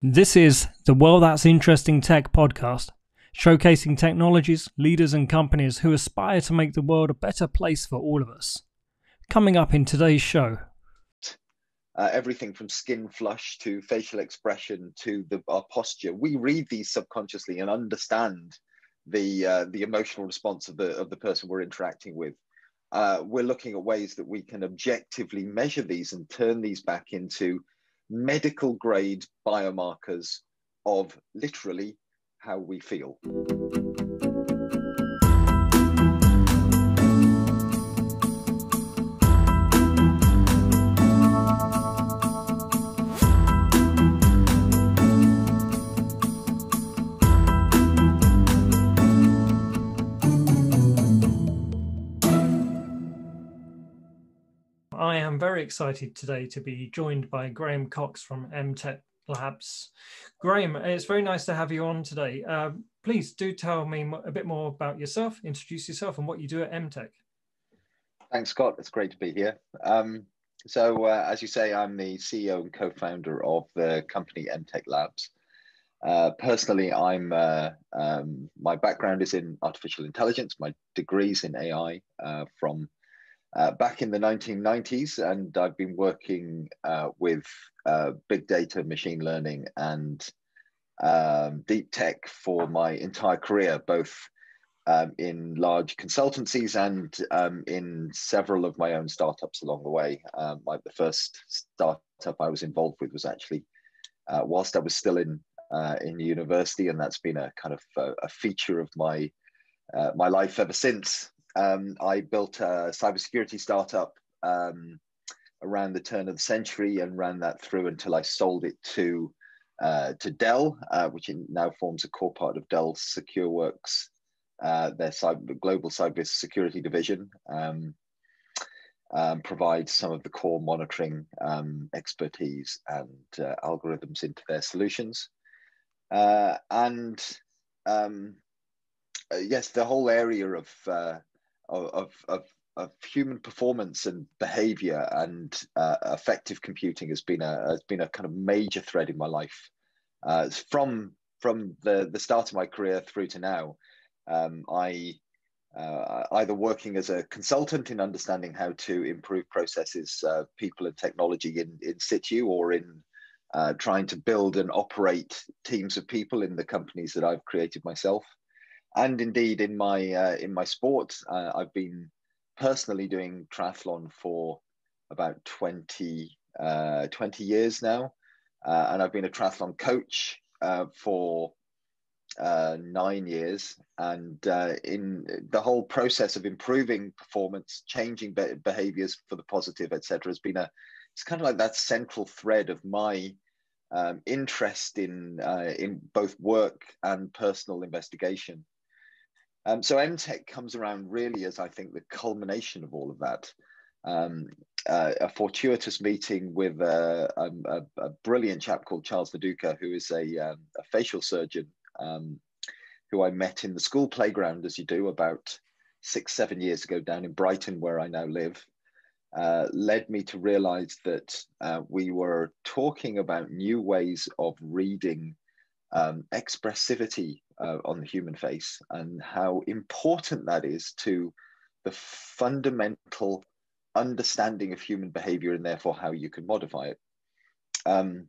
This is the Well That's Interesting Tech podcast, showcasing technologies, leaders, and companies who aspire to make the world a better place for all of us. Coming up in today's show. Uh, everything from skin flush to facial expression to the, our posture. We read these subconsciously and understand the uh, the emotional response of the of the person we're interacting with. Uh, we're looking at ways that we can objectively measure these and turn these back into medical grade biomarkers of literally how we feel. Am very excited today to be joined by Graham Cox from Emteq Labs. Graham, it's very nice to have you on today. Uh, please do tell me a bit more about yourself, introduce yourself and what you do at Emteq. Thanks, Scott. It's great to be here. Um, so, uh, as you say, I'm the CEO and co-founder of the company Emteq Labs. Uh, personally, I'm uh, um, my background is in artificial intelligence. My degrees in AI uh, from uh, back in the 1990s, and I've been working uh, with uh, big data, machine learning, and um, deep tech for my entire career, both um, in large consultancies and um, in several of my own startups along the way. Um, like the first startup I was involved with was actually uh, whilst I was still in uh, in university, and that's been a kind of a, a feature of my uh, my life ever since um, I built a cybersecurity startup um, around the turn of the century and ran that through until I sold it to uh, to Dell, uh, which now forms a core part of Dell's SecureWorks, uh, their cyber, global cybersecurity division. Um, um, provides some of the core monitoring um, expertise and uh, algorithms into their solutions. Uh, and um, uh, yes, the whole area of uh, of, of, of human performance and behavior and uh, affective computing has been a has been a kind of major thread in my life uh, from from the the start of my career through to now. Um, I uh, either working as a consultant in understanding how to improve processes, uh, people, and technology in in situ, or in uh, trying to build and operate teams of people in the companies that I've created myself and indeed in my uh, in my sport, uh, I've been personally doing triathlon for about 20, uh, 20 years now, uh, and I've been a triathlon coach uh, for uh, nine years. And in the whole process of improving performance, changing be- behaviors for the positive, etc., has been a it's kind of like that central thread of my um, interest in in both work and personal investigation. Um, so Emteq comes around really as I think the culmination of all of that. Um, uh, a fortuitous meeting with a, a, a, brilliant chap called Charles Nduka, who is a, um, a facial surgeon, um, who I met in the school playground, as you do, about six, seven years ago down in Brighton, where I now live. Uh, led me to realize that uh, we were talking about new ways of reading um, expressivity uh, on the human face and how important that is to the fundamental understanding of human behavior and therefore how you can modify it. Um,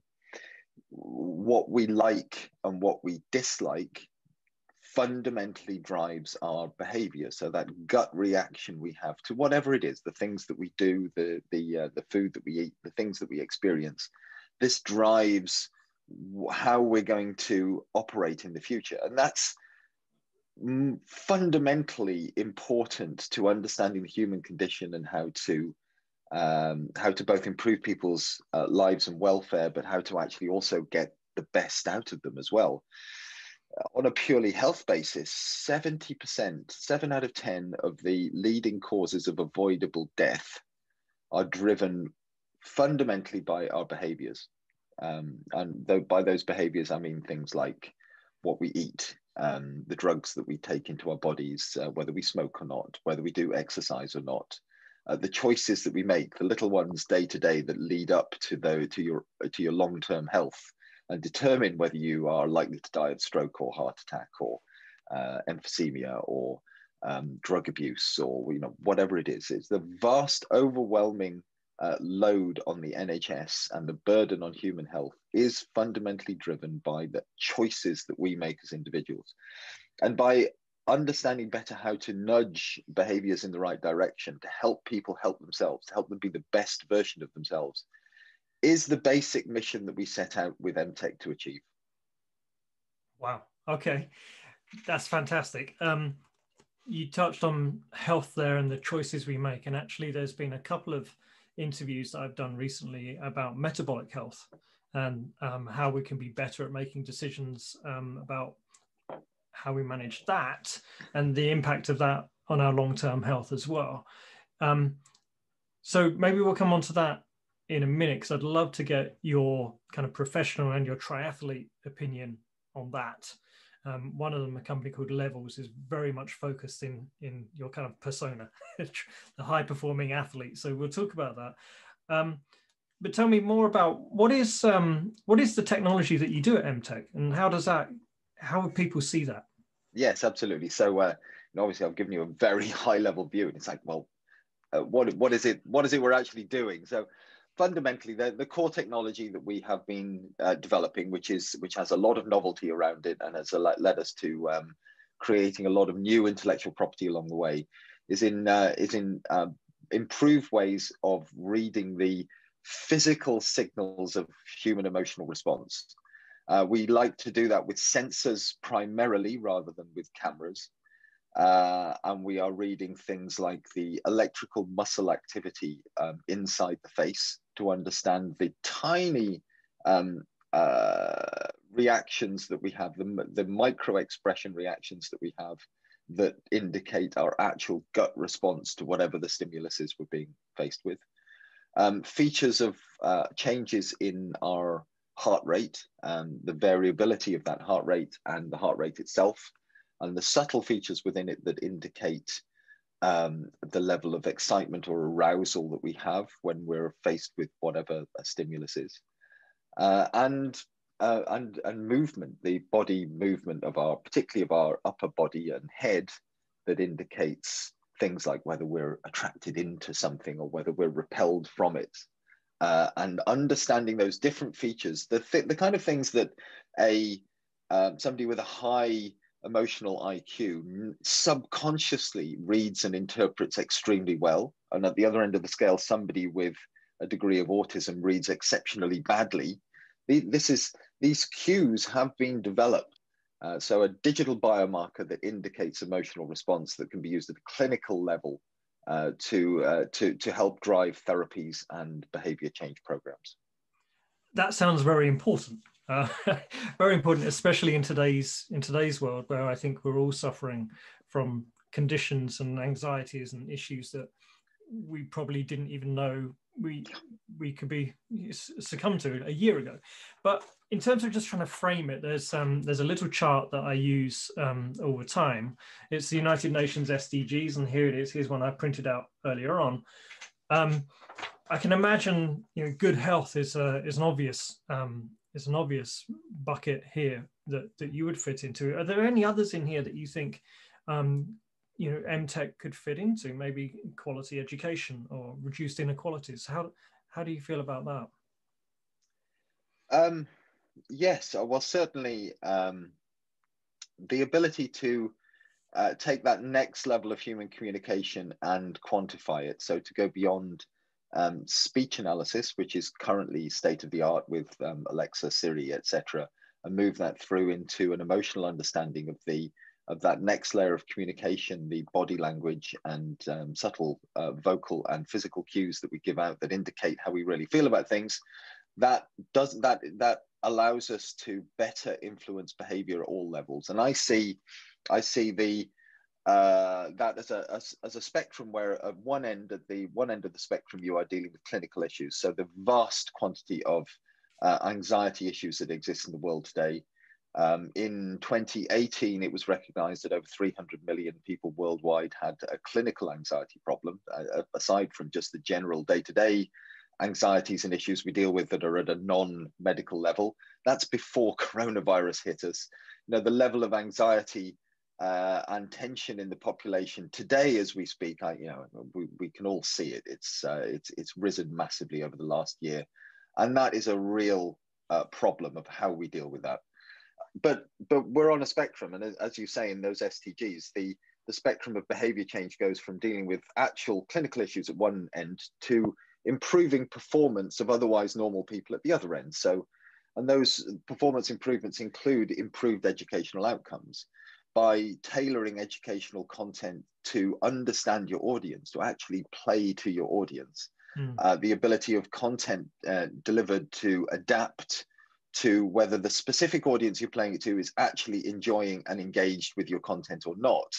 what we like and what we dislike fundamentally drives our behavior so that gut reaction we have to whatever it is the things that we do the the uh, the food that we eat the things that we experience this drives how we're going to operate in the future. And that's fundamentally important to understanding the human condition and how to um, how to both improve people's uh, lives and welfare, but how to actually also get the best out of them as well. On a purely health basis, 70%, seven out of 10 of the leading causes of avoidable death are driven fundamentally by our behaviors. Um, and though by those behaviors, I mean things like what we eat, um, the drugs that we take into our bodies, uh, whether we smoke or not, whether we do exercise or not, uh, the choices that we make, the little ones day to day that lead up to to your to your long term health, and determine whether you are likely to die of stroke or heart attack or uh, emphysema or um, drug abuse or you know whatever it is. It's the vast, overwhelming uh, load on the NHS and the burden on human health is fundamentally driven by the choices that we make as individuals, and by understanding better how to nudge behaviors in the right direction to help people help themselves, to help them be the best version of themselves, is the basic mission that we set out with Emteq to achieve. Wow. Okay. That's fantastic. Um, you touched on health there and the choices we make. And actually, there's been a couple of interviews that I've done recently about metabolic health and um, how we can be better at making decisions um, about how we manage that and the impact of that on our long-term health as well. Um, so maybe we'll come on to that in a minute because I'd love to get your kind of professional and your triathlete opinion on that. Um, one of them, a company called Levels, is very much focused in in your kind of persona, the high performing athlete. So we'll talk about that. Um, but tell me more about what is um, what is the technology that you do at Emteq, and how does that how would people see that? Yes, absolutely. So, uh, obviously, I've given you a very high level view, and it's like, well, uh, what what is it? What is it we're actually doing? So, fundamentally, the, the core technology that we have been uh, developing, which is which has a lot of novelty around it, and has led us to um, creating a lot of new intellectual property along the way, is in uh, is in um, improved ways of reading the physical signals of human emotional response. Uh, we like to do that with sensors primarily rather than with cameras. Uh, and we are reading things like the electrical muscle activity um, inside the face to understand the tiny um, uh, reactions that we have, the, the micro expression reactions that we have that indicate our actual gut response to whatever the stimulus is we're being faced with. Um, features of uh, changes in our heart rate, um, the variability of that heart rate and the heart rate itself, and the subtle features within it that indicate um, the level of excitement or arousal that we have when we're faced with whatever a stimulus is. Uh, and, uh, and, and movement, the body movement of our, particularly of our upper body and head, that indicates things like whether we're attracted into something or whether we're repelled from it uh, and understanding those different features, the, th- the kind of things that a um, somebody with a high emotional IQ subconsciously reads and interprets extremely well. And at the other end of the scale, somebody with a degree of autism reads exceptionally badly. This is these cues have been developed. Uh, so a digital biomarker that indicates emotional response that can be used at a clinical level uh, to, uh, to, to help drive therapies and behavior change programs. That sounds very important. Uh, very important, especially in today's in today's world, where I think we're all suffering from conditions and anxieties and issues that we probably didn't even know we we could be succumb to a year ago. But in terms of just trying to frame it, there's um, there's a little chart that I use um, all the time. It's the United Nations SDGs, and here it is. Here's one I printed out earlier on. Um, I can imagine, you know, good health is a, is an obvious um, is an obvious bucket here that that you would fit into. Are there any others in here that you think, um, you know, Emteq could fit into? Maybe quality education or reduced inequalities. How how do you feel about that? Um, yes, uh, well, certainly um, the ability to uh, take that next level of human communication and quantify it. So to go beyond um, speech analysis, which is currently state of the art with um, Alexa, Siri, etc., and move that through into an emotional understanding of the of that next layer of communication, the body language and um, subtle uh, vocal and physical cues that we give out that indicate how we really feel about things. That does that that allows us to better influence behavior at all levels. And I see, I see the uh, that as a as, as, a spectrum where at one end at the one end of the spectrum you are dealing with clinical issues. So the vast quantity of uh, anxiety issues that exist in the world today. Um, in 2018, it was recognized that over 300 million people worldwide had a clinical anxiety problem, uh, aside from just the general day to day anxieties and issues we deal with that are at a non-medical level. That's before coronavirus hit us. You know, the level of anxiety uh, and tension in the population today, as we speak, I, you know, we, we can all see it. It's uh, it's it's risen massively over the last year, and that is a real uh, problem of how we deal with that. But but we're on a spectrum, and as you say in those SDGs, the the spectrum of behavior change goes from dealing with actual clinical issues at one end to improving performance of otherwise normal people at the other end. So, and those performance improvements include improved educational outcomes by tailoring educational content to understand your audience, to actually play to your audience. Mm. Uh, the ability of content uh, delivered to adapt to whether the specific audience you're playing it to is actually enjoying and engaged with your content or not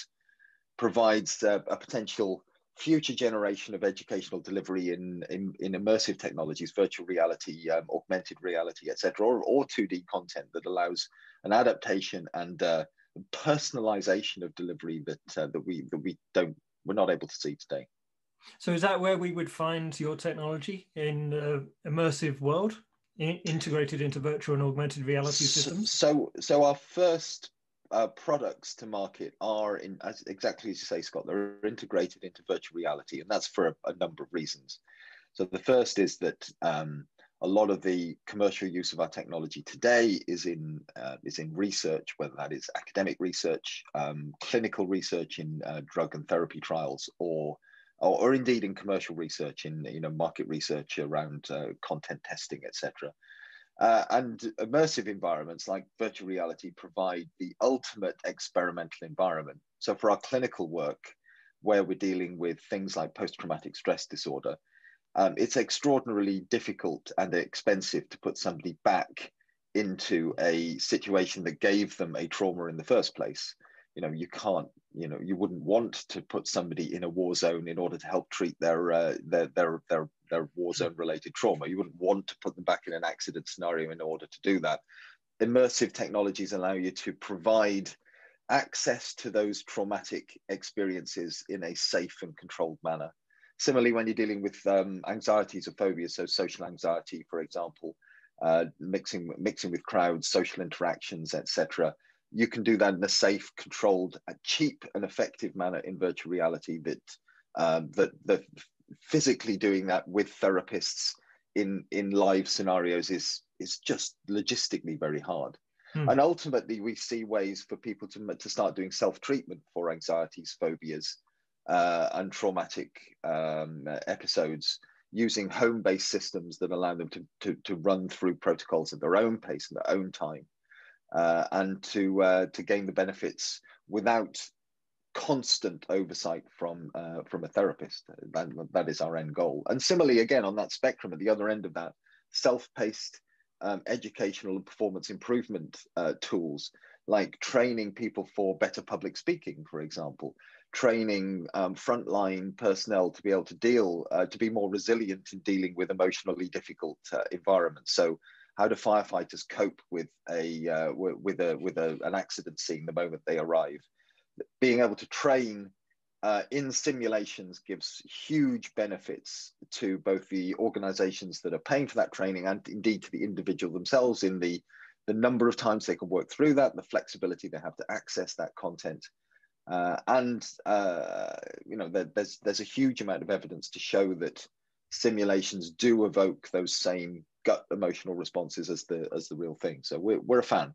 provides a, a potential future generation of educational delivery in, in, in immersive technologies, virtual reality, um, augmented reality, etc., or, or 2D content that allows an adaptation and uh, personalization of delivery that uh, that we that we don't we're not able to see today. So is that where we would find your technology in the immersive world, in, integrated into virtual and augmented reality systems? So so our first uh, products to market are in as exactly as you say, Scott. They're integrated into virtual reality, and that's for a, a number of reasons. So the first is that um, a lot of the commercial use of our technology today is in uh, is in research, whether that is academic research, um, clinical research in uh, drug and therapy trials, or, or, or indeed in commercial research in you know market research around uh, content testing, etc. Uh, and immersive environments like virtual reality provide the ultimate experimental environment. So for our clinical work, where we're dealing with things like post-traumatic stress disorder, um, it's extraordinarily difficult and expensive to put somebody back into a situation that gave them a trauma in the first place. You know, you can't, you know, you wouldn't want to put somebody in a war zone in order to help treat their uh, their their their their war zone related trauma. You wouldn't want to put them back in an accident scenario in order to do that. Immersive technologies allow you to provide access to those traumatic experiences in a safe and controlled manner. Similarly, when you're dealing with um, anxieties or phobias, so social anxiety, for example, uh, mixing mixing with crowds, social interactions, etc., you can do that in a safe, controlled, cheap, and effective manner in virtual reality. That um, that that physically doing that with therapists in in live scenarios is is just logistically very hard. Hmm. And ultimately, we see ways for people to, to start doing self treatment for anxieties, phobias, uh, and traumatic um, episodes using home based systems that allow them to, to, to, run through protocols at their own pace and their own time uh, and to, uh, to gain the benefits without constant oversight from uh, from a therapist. That, that is our end goal. And similarly, again on that spectrum, at the other end of that, self-paced um, educational and performance improvement uh, tools like training people for better public speaking, for example, training um, frontline personnel to be able to deal uh, to be more resilient in dealing with emotionally difficult uh, environments. So how do firefighters cope with a uh, with a with a, an accident scene the moment they arrive? being able to train uh, in simulations gives huge benefits to both the organizations that are paying for that training and indeed to the individual themselves in the, the number of times they can work through that, the flexibility they have to access that content. Uh, and uh, you know there, there's there's a huge amount of evidence to show that simulations do evoke those same gut emotional responses as the as the real thing. So we're we're a fan.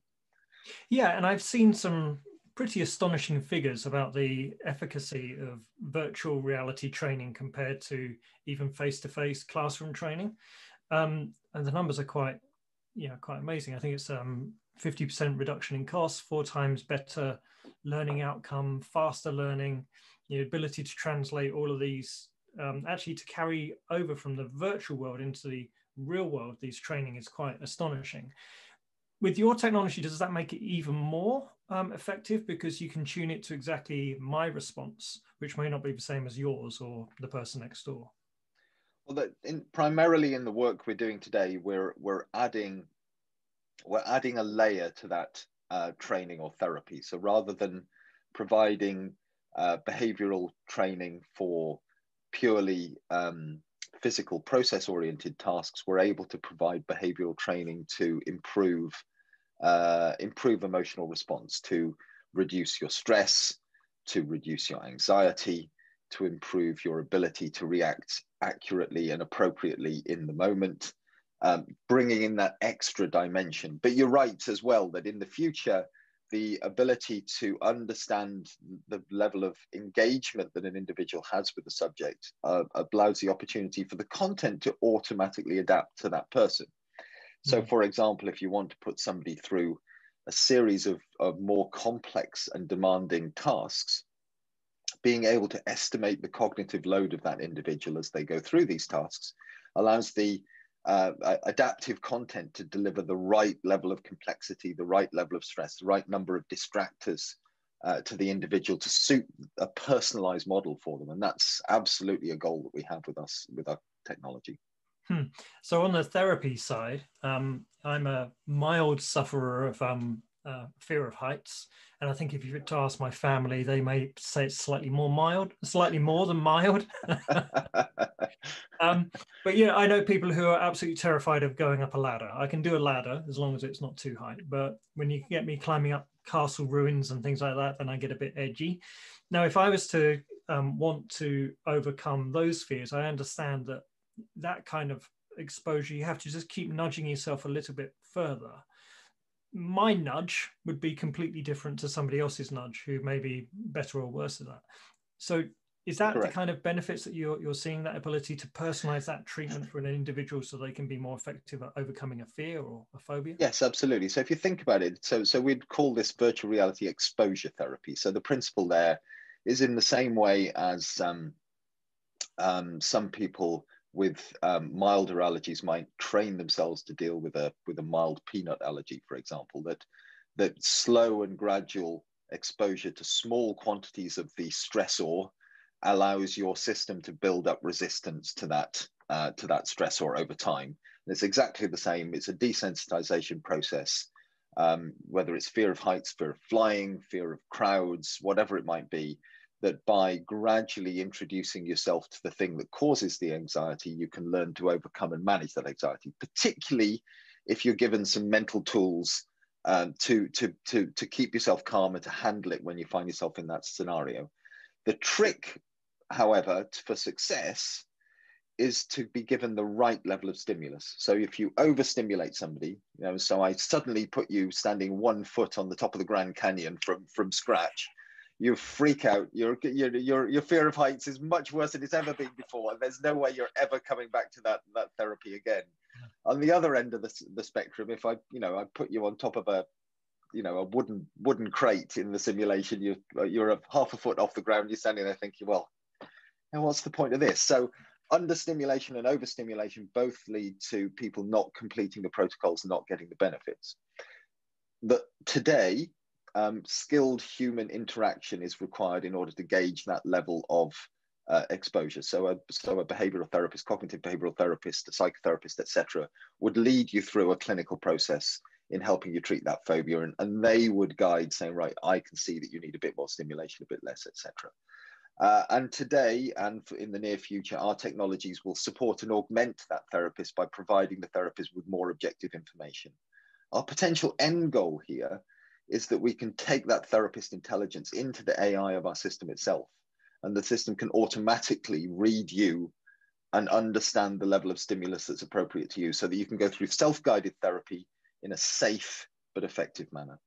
Yeah, and I've seen some pretty astonishing figures about the efficacy of virtual reality training compared to even face-to-face classroom training. Um, and the numbers are quite, yeah, quite amazing. I think it's um, 50% reduction in costs, four times better learning outcome, faster learning, the ability to translate all of these, um, actually to carry over from the virtual world into the real world, these training is quite astonishing with your technology, does that make it even more um, effective because you can tune it to exactly my response, which may not be the same as yours or the person next door? Well, in, primarily in the work we're doing today, we're we're adding we're adding a layer to that uh, training or therapy. So rather than providing uh, behavioral training for purely um, physical process oriented tasks, we're able to provide behavioral training to improve uh, improve emotional response, to reduce your stress, to reduce your anxiety, to improve your ability to react accurately and appropriately in the moment, um, bringing in that extra dimension. But you're right as well that in the future, the ability to understand the level of engagement that an individual has with the subject uh, allows the opportunity for the content to automatically adapt to that person. So, mm. for example, if you want to put somebody through a series of, of more complex and demanding tasks, being able to estimate the cognitive load of that individual as they go through these tasks allows the uh, adaptive content to deliver the right level of complexity, the right level of stress, the right number of distractors uh, to the individual to suit a personalized model for them. And that's absolutely a goal that we have with us, with our technology. Hmm. So on the therapy side, um, I'm a mild sufferer of um, uh, fear of heights. And I think if you were to ask my family, they may say it's slightly more mild, slightly more than mild. um, but yeah, I know people who are absolutely terrified of going up a ladder. I can do a ladder as long as it's not too high. But when you get me climbing up castle ruins and things like that, then I get a bit edgy. Now, if I was to um, want to overcome those fears, I understand that that kind of exposure, you have to just keep nudging yourself a little bit further. My nudge would be completely different to somebody else's nudge who may be better or worse at that. So is that Correct. the kind of benefits that you're, you're seeing that ability to personalize that treatment for an individual so they can be more effective at overcoming a fear or a phobia yes absolutely so if you think about it so so we'd call this virtual reality exposure therapy so the principle there is in the same way as um, um, some people with um, milder allergies might train themselves to deal with a with a mild peanut allergy, for example, that that slow and gradual exposure to small quantities of the stressor allows your system to build up resistance to that uh, to that stressor over time. And it's exactly the same. It's a desensitization process, um, whether it's fear of heights, fear of flying, fear of crowds, whatever it might be that by gradually introducing yourself to the thing that causes the anxiety, you can learn to overcome and manage that anxiety, particularly if you're given some mental tools um, to, to, to, to keep yourself calm and to handle it when you find yourself in that scenario. The trick, however, for success is to be given the right level of stimulus. So if you overstimulate somebody, you know, so I suddenly put you standing one foot on the top of the Grand Canyon from, from scratch, you freak out. Your, your your your fear of heights is much worse than it's ever been before, and there's no way you're ever coming back to that that therapy again. On the other end of the, the spectrum, if I you know I put you on top of a you know a wooden wooden crate in the simulation, you you're a half a foot off the ground, you're standing there thinking, well, and what's the point of this? So understimulation and overstimulation both lead to people not completing the protocols and not getting the benefits. But today, um, skilled human interaction is required in order to gauge that level of uh, exposure. So a, so a behavioral therapist, cognitive behavioral therapist, a psychotherapist, etc., would lead you through a clinical process in helping you treat that phobia, and, and they would guide saying, right, I can see that you need a bit more stimulation, a bit less, etc. Uh, and today and in the near future, our technologies will support and augment that therapist by providing the therapist with more objective information. Our potential end goal here is that we can take that therapist intelligence into the AI of our system itself. And the system can automatically read you and understand the level of stimulus that's appropriate to you so that you can go through self guided therapy in a safe but effective manner.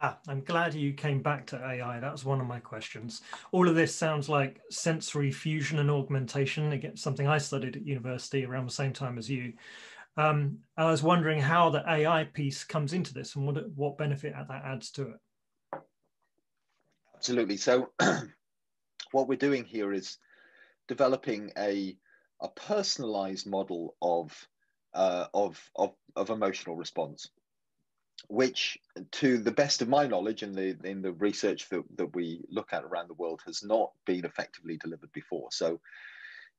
Ah, I'm glad you came back to AI. That was one of my questions. All of this sounds like sensory fusion and augmentation. Again, something I studied at university around the same time as you. Um, I was wondering how the AI piece comes into this and what, what benefit that adds to it. Absolutely. So what we're doing here is developing a, a personalized model of, uh, of, of, of emotional response which to the best of my knowledge and the in the research that, that we look at around the world has not been effectively delivered before so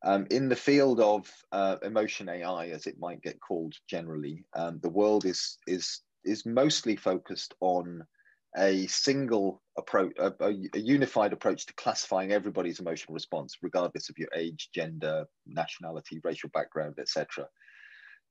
um, in the field of uh, emotion AI, as it might get called generally, um, the world is is is mostly focused on a single approach, a, a, unified approach to classifying everybody's emotional response, regardless of your age, gender, nationality, racial background, etc.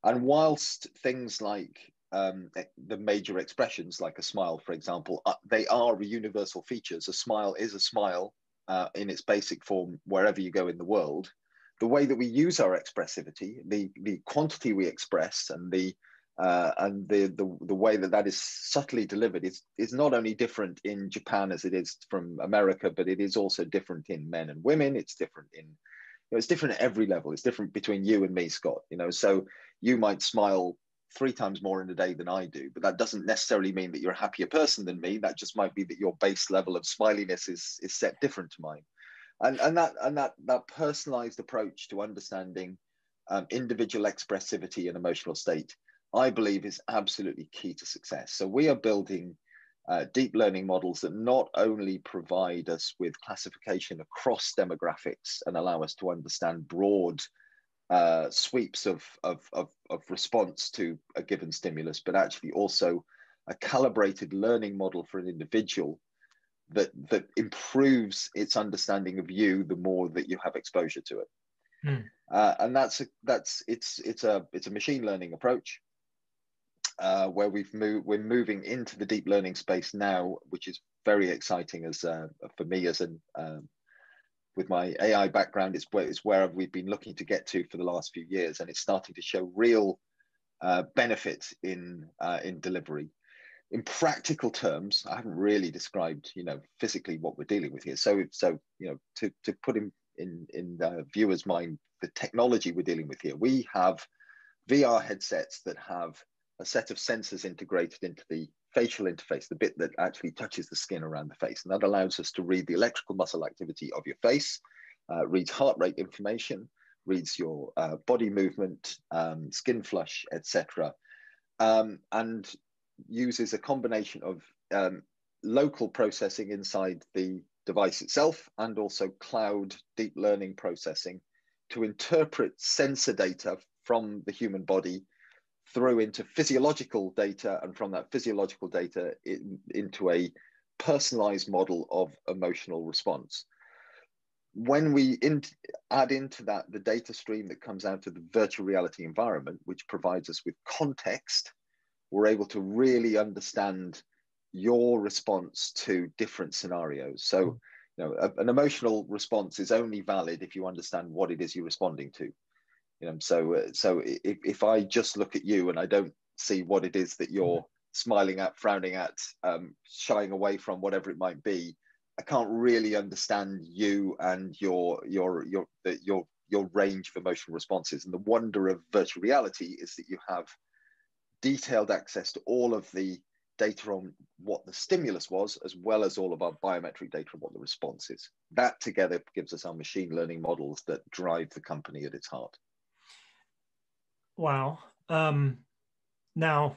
And whilst things like um, the major expressions, like a smile, for example, uh, they are universal features. A smile is a smile uh, in its basic form wherever you go in the world. The way that we use our expressivity, the, the quantity we express, and the uh, and the, the the way that that is subtly delivered is is not only different in Japan as it is from America, but it is also different in men and women. It's different in you know, it's different at every level. It's different between you and me, Scott. You know, so you might smile three times more in a day than I do, but that doesn't necessarily mean that you're a happier person than me. That just might be that your base level of smiliness is is set different to mine, and and that and that that personalized approach to understanding um, individual expressivity and emotional state I believe is absolutely key to success. So we are building uh, deep learning models that not only provide us with classification across demographics and allow us to understand broad uh, sweeps of, of, of, of response to a given stimulus, but actually also a calibrated learning model for an individual that that improves its understanding of you the more that you have exposure to it. Hmm. Uh, and that's a, that's it's it's a it's a machine learning approach uh, where we've moved, we're moving into the deep learning space now, which is very exciting as uh, for me as an um, with my AI background. It's where it's where we've been looking to get to for the last few years, and it's starting to show real uh, benefit in uh, in delivery. In practical terms, I haven't really described, you know, physically what we're dealing with here. So, so you know, to to put in in in the viewer's mind the technology we're dealing with here, we have VR headsets that have a set of sensors integrated into the facial interface, the bit that actually touches the skin around the face. And that allows us to read the electrical muscle activity of your face, uh, reads heart rate information, reads your uh, body movement, um, skin flush, etc., um, and uses a combination of um, local processing inside the device itself and also cloud deep learning processing to interpret sensor data from the human body through into physiological data and from that physiological data in, into a personalized model of emotional response. When we in, add into that the data stream that comes out of the virtual reality environment, which provides us with context, we're able to really understand your response to different scenarios. So, hmm. you know, a, an emotional response is only valid if you understand what it is you're responding to you know so uh, so if, if i just look at you and i don't see what it is that you're mm-hmm. smiling at frowning at um, shying away from whatever it might be i can't really understand you and your your your your your range of emotional responses and the wonder of virtual reality is that you have detailed access to all of the data on what the stimulus was, as well as all of our biometric data on what the response is. That together gives us our machine learning models that drive the company at its heart. Wow. Um, now,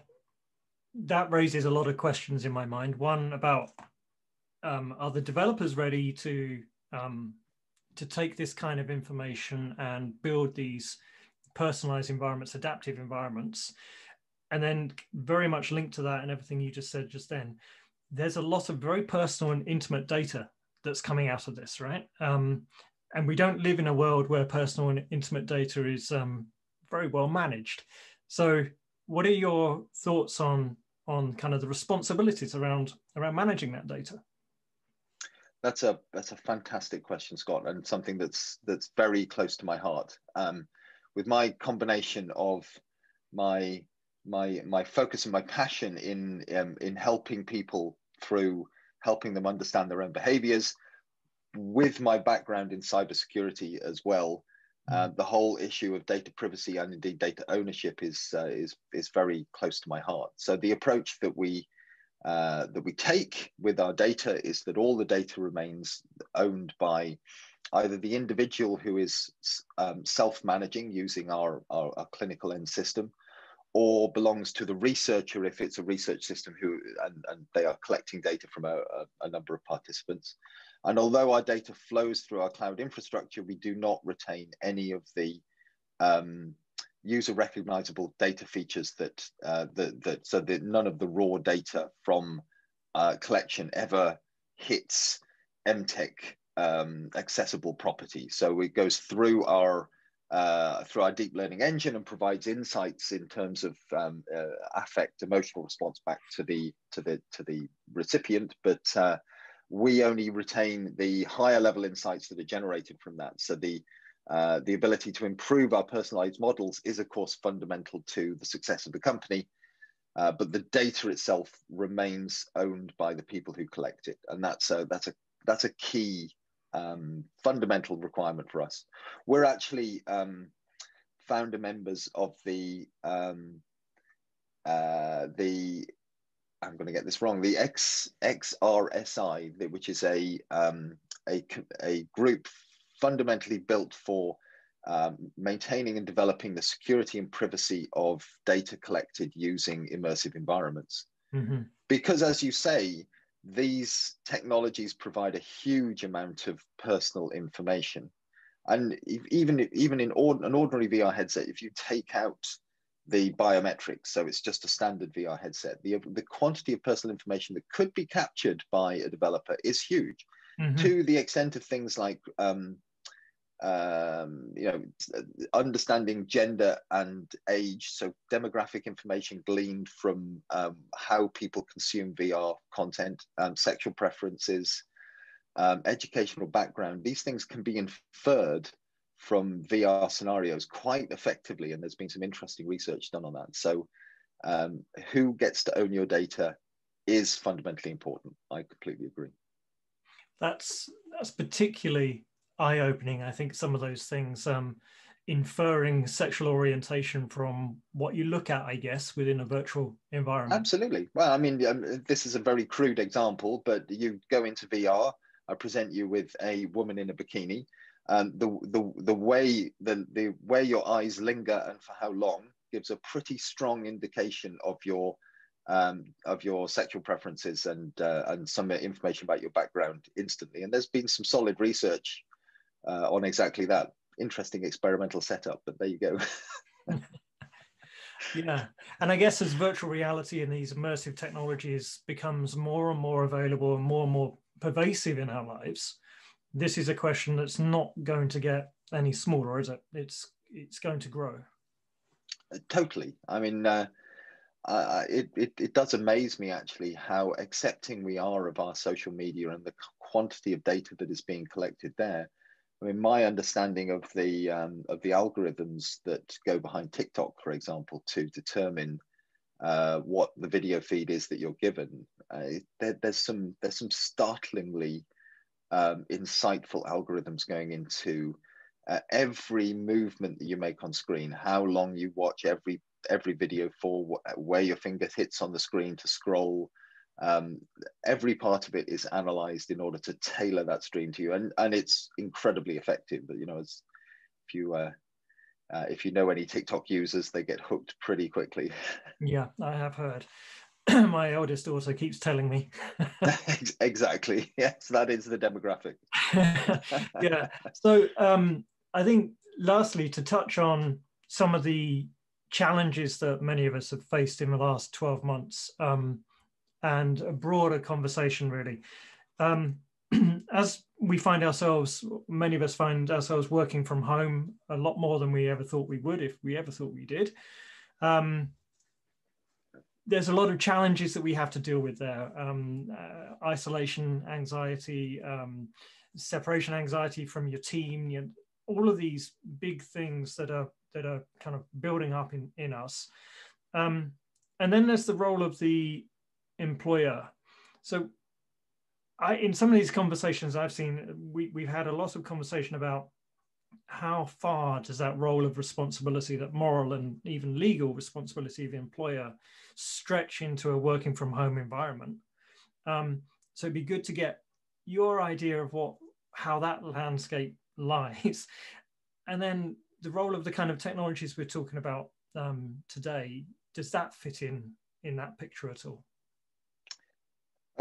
that raises a lot of questions in my mind. One about um, are the developers ready to um, to take this kind of information and build these personalized environments, adaptive environments, and then very much linked to that and everything you just said just then. There's a lot of very personal and intimate data that's coming out of this, right? Um, and we don't live in a world where personal and intimate data is um, very well managed. So, what are your thoughts on on kind of the responsibilities around around managing that data? That's a that's a fantastic question, Scott, and something that's that's very close to my heart. Um, with my combination of my my my focus and my passion in um, in helping people through helping them understand their own behaviors, with my background in cybersecurity as well, uh, the whole issue of data privacy and indeed data ownership is uh, is is very close to my heart. So the approach that we uh, that we take with our data is that all the data remains owned by either the individual who is um, self-managing using our, our, our, clinical end system, or belongs to the researcher if it's a research system who and, and they are collecting data from a, a, number of participants. And although our data flows through our cloud infrastructure, we do not retain any of the um, user recognizable data features that, uh, that, that, so that none of the raw data from uh, collection ever hits Emteq um, accessible property. So it goes through our uh, through our deep learning engine and provides insights in terms of um, uh, affect, emotional response back to the to the to the recipient. But uh, we only retain the higher level insights that are generated from that. So the uh, the ability to improve our personalized models is, of course, fundamental to the success of the company. Uh, but the data itself remains owned by the people who collect it, and that's a that's a that's a key um, fundamental requirement for us. We're actually um, founder members of the um, uh, the I'm going to get this wrong the X XRSI, which is a um, a a group fundamentally built for um, maintaining and developing the security and privacy of data collected using immersive environments. Mm-hmm. Because, as you say, these technologies provide a huge amount of personal information. And even, even in or, an ordinary VR headset, if you take out the biometrics, so it's just a standard VR headset, the, the quantity of personal information that could be captured by a developer is huge mm-hmm. to the extent of things like um, um, you know, understanding gender and age, so demographic information gleaned from um, how people consume VR content, um, sexual preferences, um, educational background. These things can be inferred from VR scenarios quite effectively, and there's been some interesting research done on that. So, um, who gets to own your data is fundamentally important. I completely agree. That's that's particularly eye-opening. I think some of those things, um, inferring sexual orientation from what you look at, I guess, within a virtual environment. Absolutely. Well, I mean, um, this is a very crude example, but you go into VR. I present you with a woman in a bikini. Um, the the the way the the way your eyes linger and for how long gives a pretty strong indication of your um, of your sexual preferences and uh, and some information about your background instantly. And there's been some solid research uh, on exactly that. Interesting experimental setup, but there you go. yeah and i guess as virtual reality and these immersive technologies becomes more and more available and more and more pervasive in our lives this is a question that's not going to get any smaller is it it's it's going to grow uh, totally i mean uh, uh, it, it, it does amaze me actually how accepting we are of our social media and the quantity of data that is being collected there I mean, my understanding of the um, of the algorithms that go behind TikTok, for example, to determine uh, what the video feed is that you're given, uh, there, there's some there's some startlingly um, insightful algorithms going into uh, every movement that you make on screen, how long you watch every every video for, where your finger hits on the screen to scroll, um, every part of it is analyzed in order to tailor that stream to you and and it's incredibly effective but you know as if you uh, uh, if you know any tiktok users they get hooked pretty quickly. Yeah i have heard. My eldest also keeps telling me. Exactly. Yes that is the demographic. Yeah. So um, i think lastly to touch on some of the challenges that many of us have faced in the last 12 months um, and a broader conversation, really. Um, as we find ourselves, many of us find ourselves working from home a lot more than we ever thought we would, if we ever thought we did. Um, there's a lot of challenges that we have to deal with there um, uh, isolation anxiety, um, separation anxiety from your team, you know, all of these big things that are that are kind of building up in, in us. Um, and then there's the role of the employer. So I, in some of these conversations I've seen, we, we've had a lot of conversation about how far does that role of responsibility, that moral and even legal responsibility of the employer stretch into a working from home environment? Um, so it'd be good to get your idea of what how that landscape lies, and then the role of the kind of technologies we're talking about um, today. Does that fit in in that picture at all?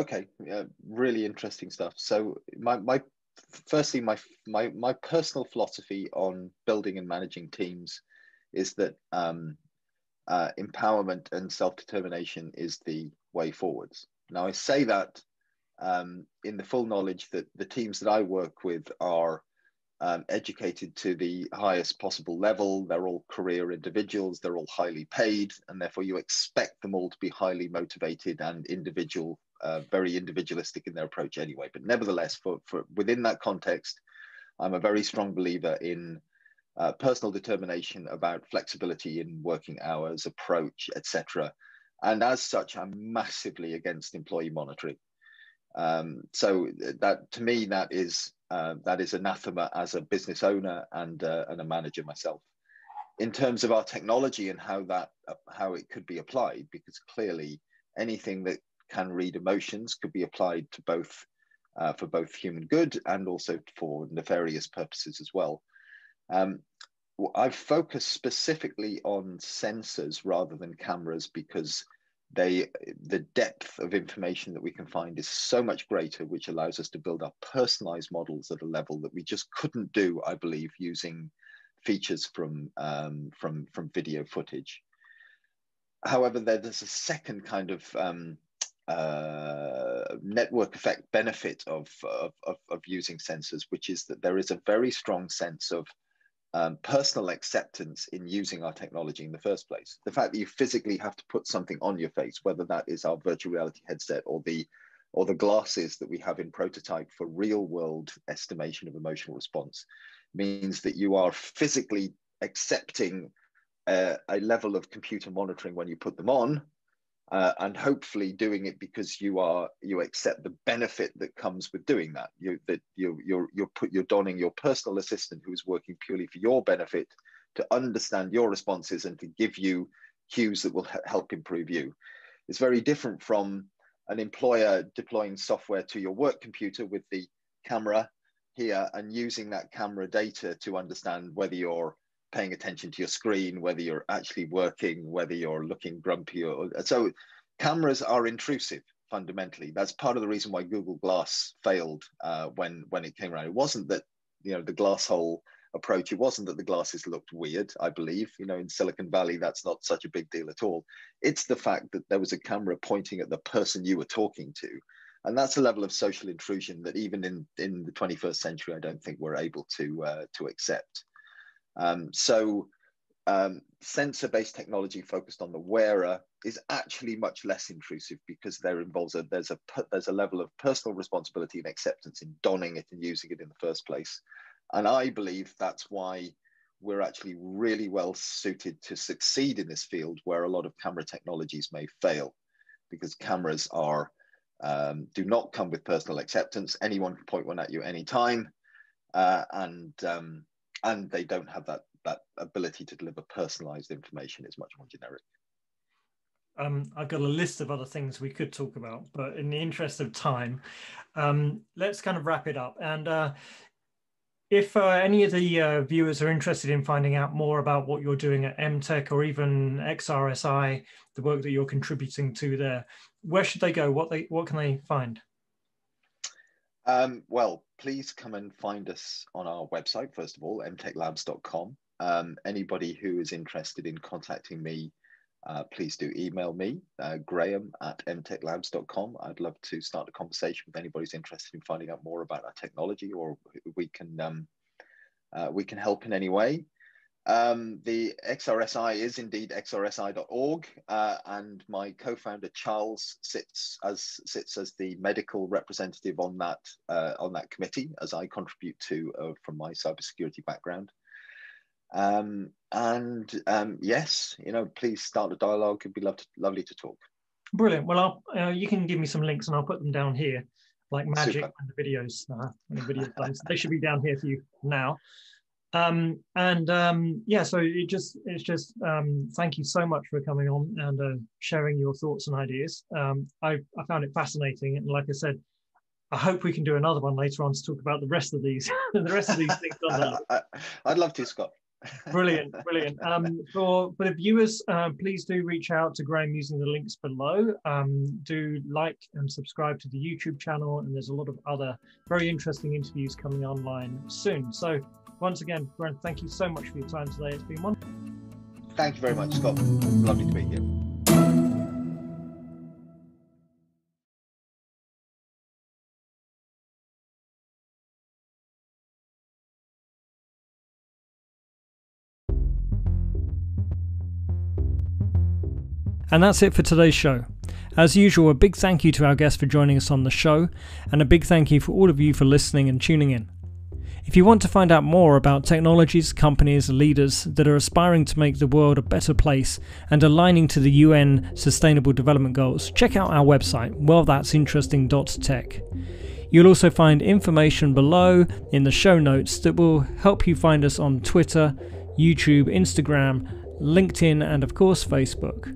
Okay, yeah, really interesting stuff. So my my firstly my my my personal philosophy on building and managing teams is that um, uh, empowerment and self determination is the way forwards. Now, I say that um, in the full knowledge that the teams that I work with are um, educated to the highest possible level. They're all career individuals, they're all highly paid, and therefore you expect them all to be highly motivated and individual, uh, very individualistic in their approach anyway. But nevertheless, for, for within that context, I'm a very strong believer in uh, personal determination about flexibility in working hours, approach, etc. And as such, I'm massively against employee monitoring. Um, so that to me, that is uh, that is anathema as a business owner and uh, and a manager myself. In terms of our technology and how that how it could be applied, because clearly anything that can read emotions could be applied to both uh, for both human good and also for nefarious purposes as well. Um, I've focused specifically on sensors rather than cameras because they the depth of information that we can find is so much greater which allows us to build up personalized models at a level that we just couldn't do i believe using features from um, from from video footage however there's a second kind of um, uh, network effect benefit of, of, of, of using sensors which is that there is a very strong sense of um, personal acceptance in using our technology in the first place. The fact that you physically have to put something on your face, whether that is our virtual reality headset or the or the glasses that we have in prototype for real world estimation of emotional response, means that you are physically accepting uh, a level of computer monitoring when you put them on uh, and hopefully doing it because you are you accept the benefit that comes with doing that. You that you you're you're put you're donning your personal assistant who is working purely for your benefit to understand your responses and to give you cues that will help improve you. It's very different from an employer deploying software to your work computer with the camera here and using that camera data to understand whether you're paying attention to your screen, whether you're actually working, whether you're looking grumpy. Or, so cameras are intrusive fundamentally. That's part of the reason why Google Glass failed uh, when when it came around. It wasn't that you know the glass hole approach. It wasn't that the glasses looked weird. I believe you know in Silicon Valley that's not such a big deal at all. It's the fact that there was a camera pointing at the person you were talking to. And that's a level of social intrusion that even in, in the 21st century, I don't think we're able to uh, to accept. Um, so um, sensor-based technology focused on the wearer is actually much less intrusive because there involves a there's a there's a level of personal responsibility and acceptance in donning it and using it in the first place, and I believe that's why we're actually really well suited to succeed in this field where a lot of camera technologies may fail, because cameras are um, do not come with personal acceptance. Anyone can point one at you anytime, uh, and um, and they don't have that that ability to deliver personalized information it's much more generic um, I've got a list of other things we could talk about, but in the interest of time, um, let's kind of wrap it up. And uh, if uh, any of the uh, viewers are interested in finding out more about what you're doing at Emteq or even XRSI, the work that you're contributing to there, where should they go? What they what can they find? Um, well, please come and find us on our website, first of all, emteqlabs.com. Um, anybody who is interested in contacting me, uh, please do email me, uh, graham at emteqlabs.com. I'd love to start a conversation with anybody who's interested in finding out more about our technology or we can, um, uh, we can help in any way. Um, the XRSI is indeed xrsi.org, uh, and my co-founder Charles sits as sits as the medical representative on that uh, on that committee, as I contribute to uh, from my cybersecurity background. Um, and um, yes, you know, please start a dialogue. It'd be love to, lovely to talk. Brilliant. Well, I'll, uh, you can give me some links, and I'll put them down here, like magic Super. when the videos uh, when the video they should be down here for you now. Um, and um, yeah, so it just it's just um, thank you so much for coming on and uh, sharing your thoughts and ideas. Um, I, I found it fascinating, and like I said, I hope we can do another one later on to talk about the rest of these the rest of these things. I'd love to, Scott. brilliant, brilliant. Um, for for the viewers, uh, please do reach out to Graham using the links below. Um, do like and subscribe to the YouTube channel, and there's a lot of other very interesting interviews coming online soon. So once again, Brian, thank you so much for your time today. It's been wonderful. Thank you very much, Scott. Lovely to be here. And that's it for today's show. As usual, a big thank you to our guests for joining us on the show, and a big thank you for all of you for listening and tuning in. If you want to find out more about technologies, companies, leaders that are aspiring to make the world a better place and aligning to the UN Sustainable Development Goals, check out our website, wellthat'sinteresting.tech. You'll also find information below in the show notes that will help you find us on Twitter, YouTube, Instagram, LinkedIn, and of course Facebook.